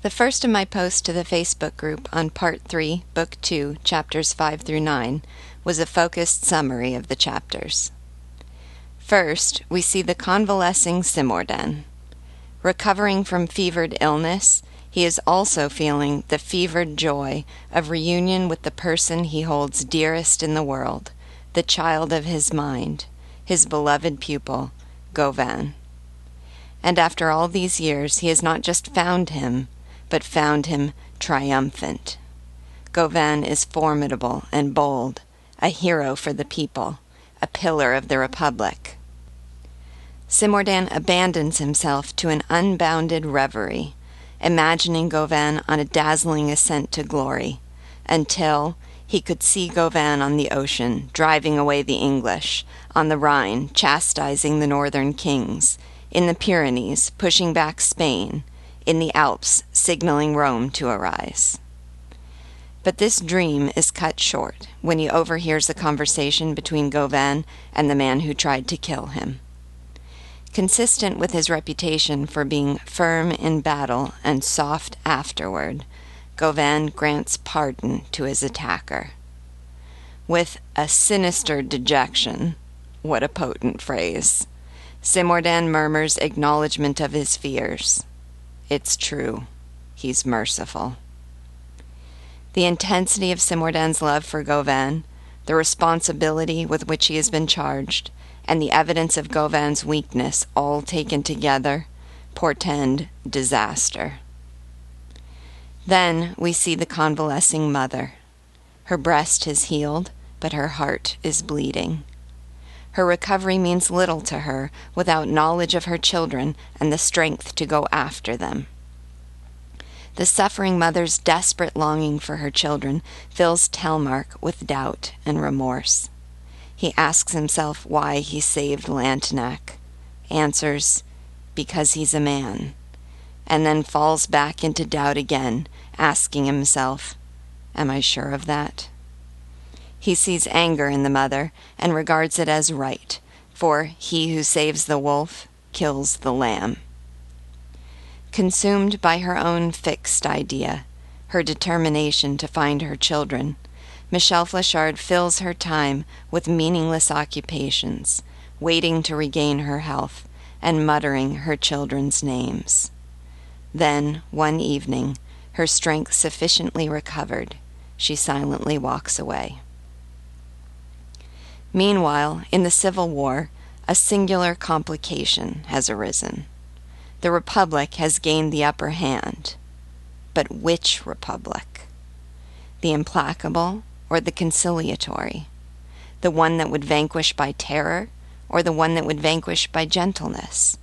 The first of my posts to the Facebook group on Part 3, Book 2, Chapters 5 through 9 was a focused summary of the chapters. First, we see the convalescing Cimourdain. Recovering from fevered illness, he is also feeling the fevered joy of reunion with the person he holds dearest in the world, the child of his mind, his beloved pupil, Gauvain. And after all these years, he has not just found him, but found him triumphant. Gauvain is formidable and bold, a hero for the people, a pillar of the Republic. Cimourdain abandons himself to an unbounded reverie, imagining Gauvain on a dazzling ascent to glory, until he could see Gauvain on the ocean, driving away the English, on the Rhine, chastising the northern kings, in the Pyrenees, pushing back Spain, in the Alps, signaling Rome to arise. But this dream is cut short when he overhears a conversation between Gauvain and the man who tried to kill him. Consistent with his reputation for being firm in battle and soft afterward, Gauvain grants pardon to his attacker. With a sinister dejection, what a potent phrase, Cimourdain murmurs acknowledgment of his fears. It's true. He's merciful. The intensity of Cimourdain's love for Gauvain, the responsibility with which he has been charged, and the evidence of Gauvain's weakness all taken together portend disaster. Then we see the convalescing mother. Her breast has healed, but her heart is bleeding. Her recovery means little to her without knowledge of her children and the strength to go after them. The suffering mother's desperate longing for her children fills Tellmarch with doubt and remorse. He asks himself why he saved Lantenac, answers, because he's a man, and then falls back into doubt again, asking himself, Am I sure of that? He sees anger in the mother and regards it as right, for he who saves the wolf kills the lamb. Consumed by her own fixed idea, her determination to find her children, Michelle Flechard fills her time with meaningless occupations, waiting to regain her health and muttering her children's names. Then, one evening, her strength sufficiently recovered, she silently walks away. Meanwhile, in the Civil War, a singular complication has arisen. The Republic has gained the upper hand. But which Republic? The implacable or the conciliatory? The one that would vanquish by terror or the one that would vanquish by gentleness?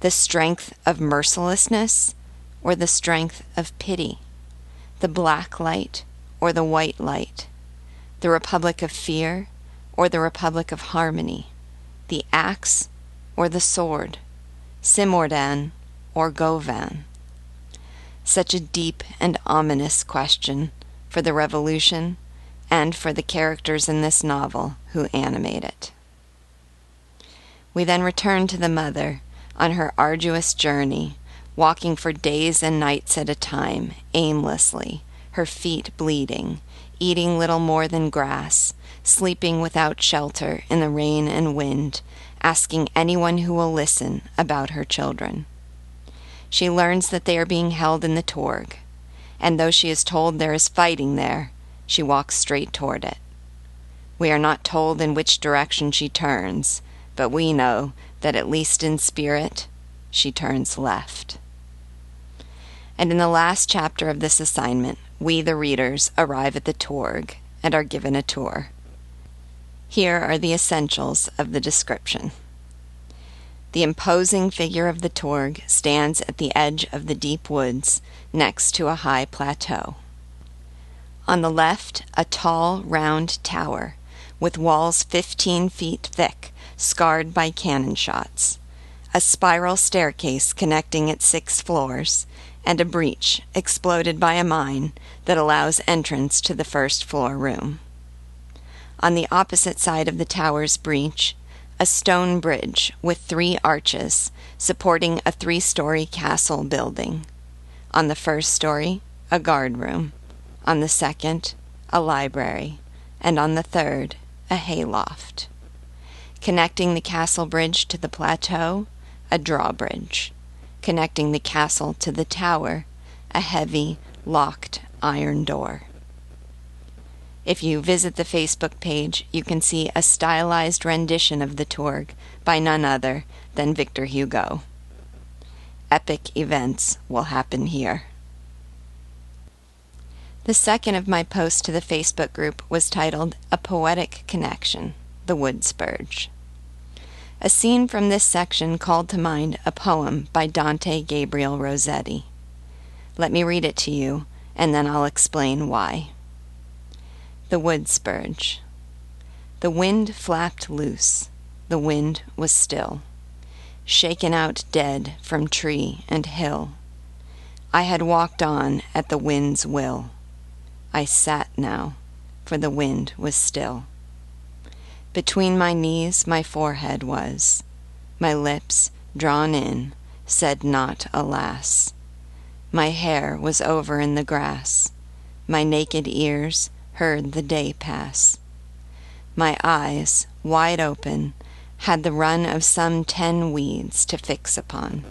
The strength of mercilessness or the strength of pity? The black light or the white light? The Republic of fear or the Republic of Harmony, the axe or the sword, Cimourdain or Gauvain? Such a deep and ominous question for the Revolution and for the characters in this novel who animate it. We then return to the mother on her arduous journey, walking for days and nights at a time, aimlessly, her feet bleeding, eating little more than grass, sleeping without shelter in the rain and wind, asking anyone who will listen about her children. She learns that they are being held in the Tourgue, and though she is told there is fighting there, she walks straight toward it. We are not told in which direction she turns, but we know that at least in spirit, she turns left. And in the last chapter of this assignment, we, the readers, arrive at the Tourgue and are given a tour. Here are the essentials of the description. The imposing figure of the Tourgue stands at the edge of the deep woods next to a high plateau. On the left, a tall, round tower with walls 15 feet thick, scarred by cannon shots, a spiral staircase connecting its six floors, and a breach exploded by a mine that allows entrance to the first floor room. On the opposite side of the tower's breach, a stone bridge with three arches supporting a three story castle building. On the first story, a guard room. On the second, a library. And on the third, a hayloft. Connecting the castle bridge to the plateau, a drawbridge. Connecting the castle to the tower, a heavy, locked iron door. If you visit the Facebook page, you can see a stylized rendition of the Tourgue by none other than Victor Hugo. Epic events will happen here. The second of my posts to the Facebook group was titled A Poetic Connection The Wood Spurge. A scene from this section called to mind a poem by Dante Gabriel Rossetti. Let me read it to you, and then I'll explain why. The Wood Spurge. The wind flapped loose, the wind was still, shaken out dead from tree and hill. I had walked on at the wind's will. I sat now, for the wind was still. Between my knees my forehead was, my lips, drawn in, said not alas. My hair was over in the grass, my naked ears heard the day pass. My eyes, wide open, had the run of some ten weeds to fix upon.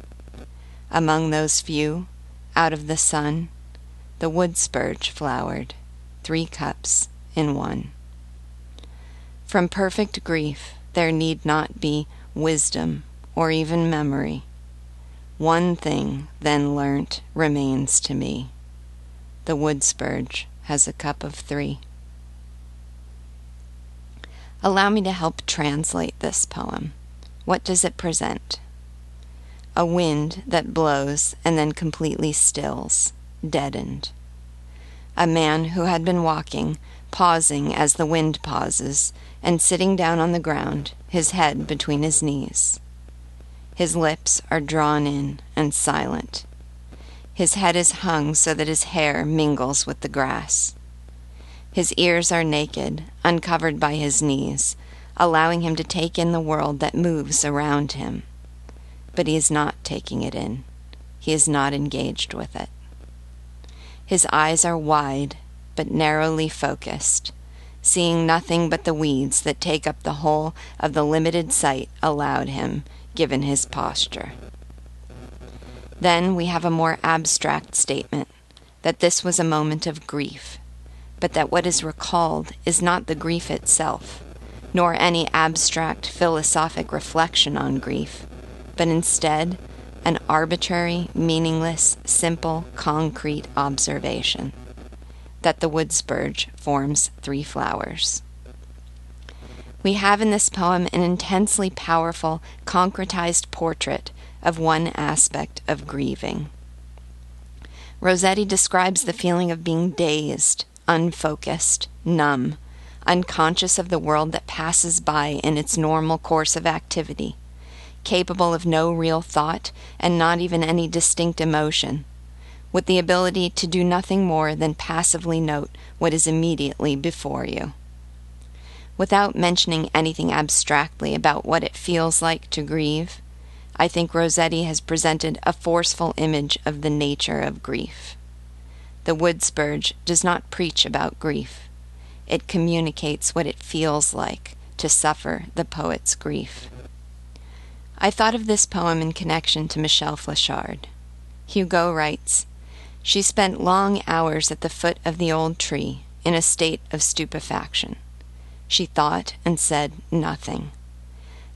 Among those few, out of the sun, the wood spurge flowered, three cups in one. From perfect grief there need not be wisdom or even memory. One thing then learnt remains to me. The wood spurge has a cup of three. Allow me to help translate this poem. What does it present? A wind that blows and then completely stills, deadened. A man who had been walking, pausing as the wind pauses, and sitting down on the ground, his head between his knees. His lips are drawn in and silent. His head is hung so that his hair mingles with the grass. His ears are naked, uncovered by his knees, allowing him to take in the world that moves around him. But he is not taking it in. He is not engaged with it. His eyes are wide, but narrowly focused, seeing nothing but the weeds that take up the whole of the limited sight allowed him, given his posture. Then we have a more abstract statement that this was a moment of grief, but that what is recalled is not the grief itself, nor any abstract philosophic reflection on grief, but instead an arbitrary, meaningless, simple, concrete observation that the wood spurge forms three flowers. We have in this poem an intensely powerful, concretized portrait of one aspect of grieving. Rossetti describes the feeling of being dazed, unfocused, numb, unconscious of the world that passes by in its normal course of activity, capable of no real thought and not even any distinct emotion, with the ability to do nothing more than passively note what is immediately before you. Without mentioning anything abstractly about what it feels like to grieve, I think Rossetti has presented a forceful image of the nature of grief. The wood spurge does not preach about grief. It communicates what it feels like to suffer the poet's grief. I thought of this poem in connection to Michelle Flechard. Hugo writes, She spent long hours at the foot of the old tree in a state of stupefaction. She thought and said nothing.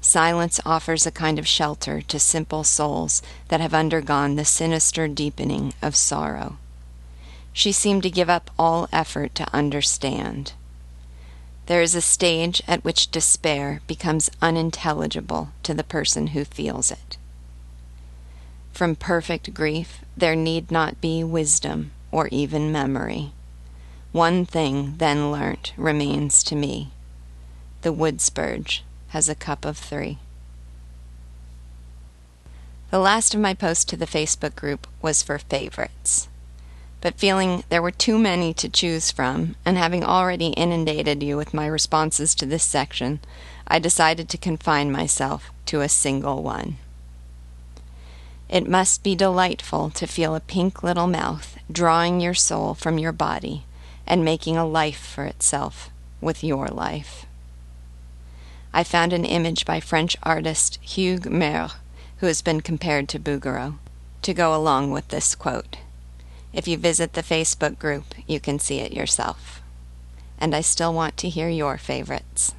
Silence offers a kind of shelter to simple souls that have undergone the sinister deepening of sorrow. She seemed to give up all effort to understand. There is a stage at which despair becomes unintelligible to the person who feels it. From perfect grief, there need not be wisdom or even memory. One thing then learnt remains to me the wood spurge has a cup of three. The last of my posts to the Facebook group was for favorites. But feeling there were too many to choose from, and having already inundated you with my responses to this section, I decided to confine myself to a single one. It must be delightful to feel a pink little mouth drawing your soul from your body and making a life for itself with your life. I found an image by French artist Hugues Merle, who has been compared to Bouguereau, to go along with this quote. If you visit the Facebook group, you can see it yourself. And I still want to hear your favorites.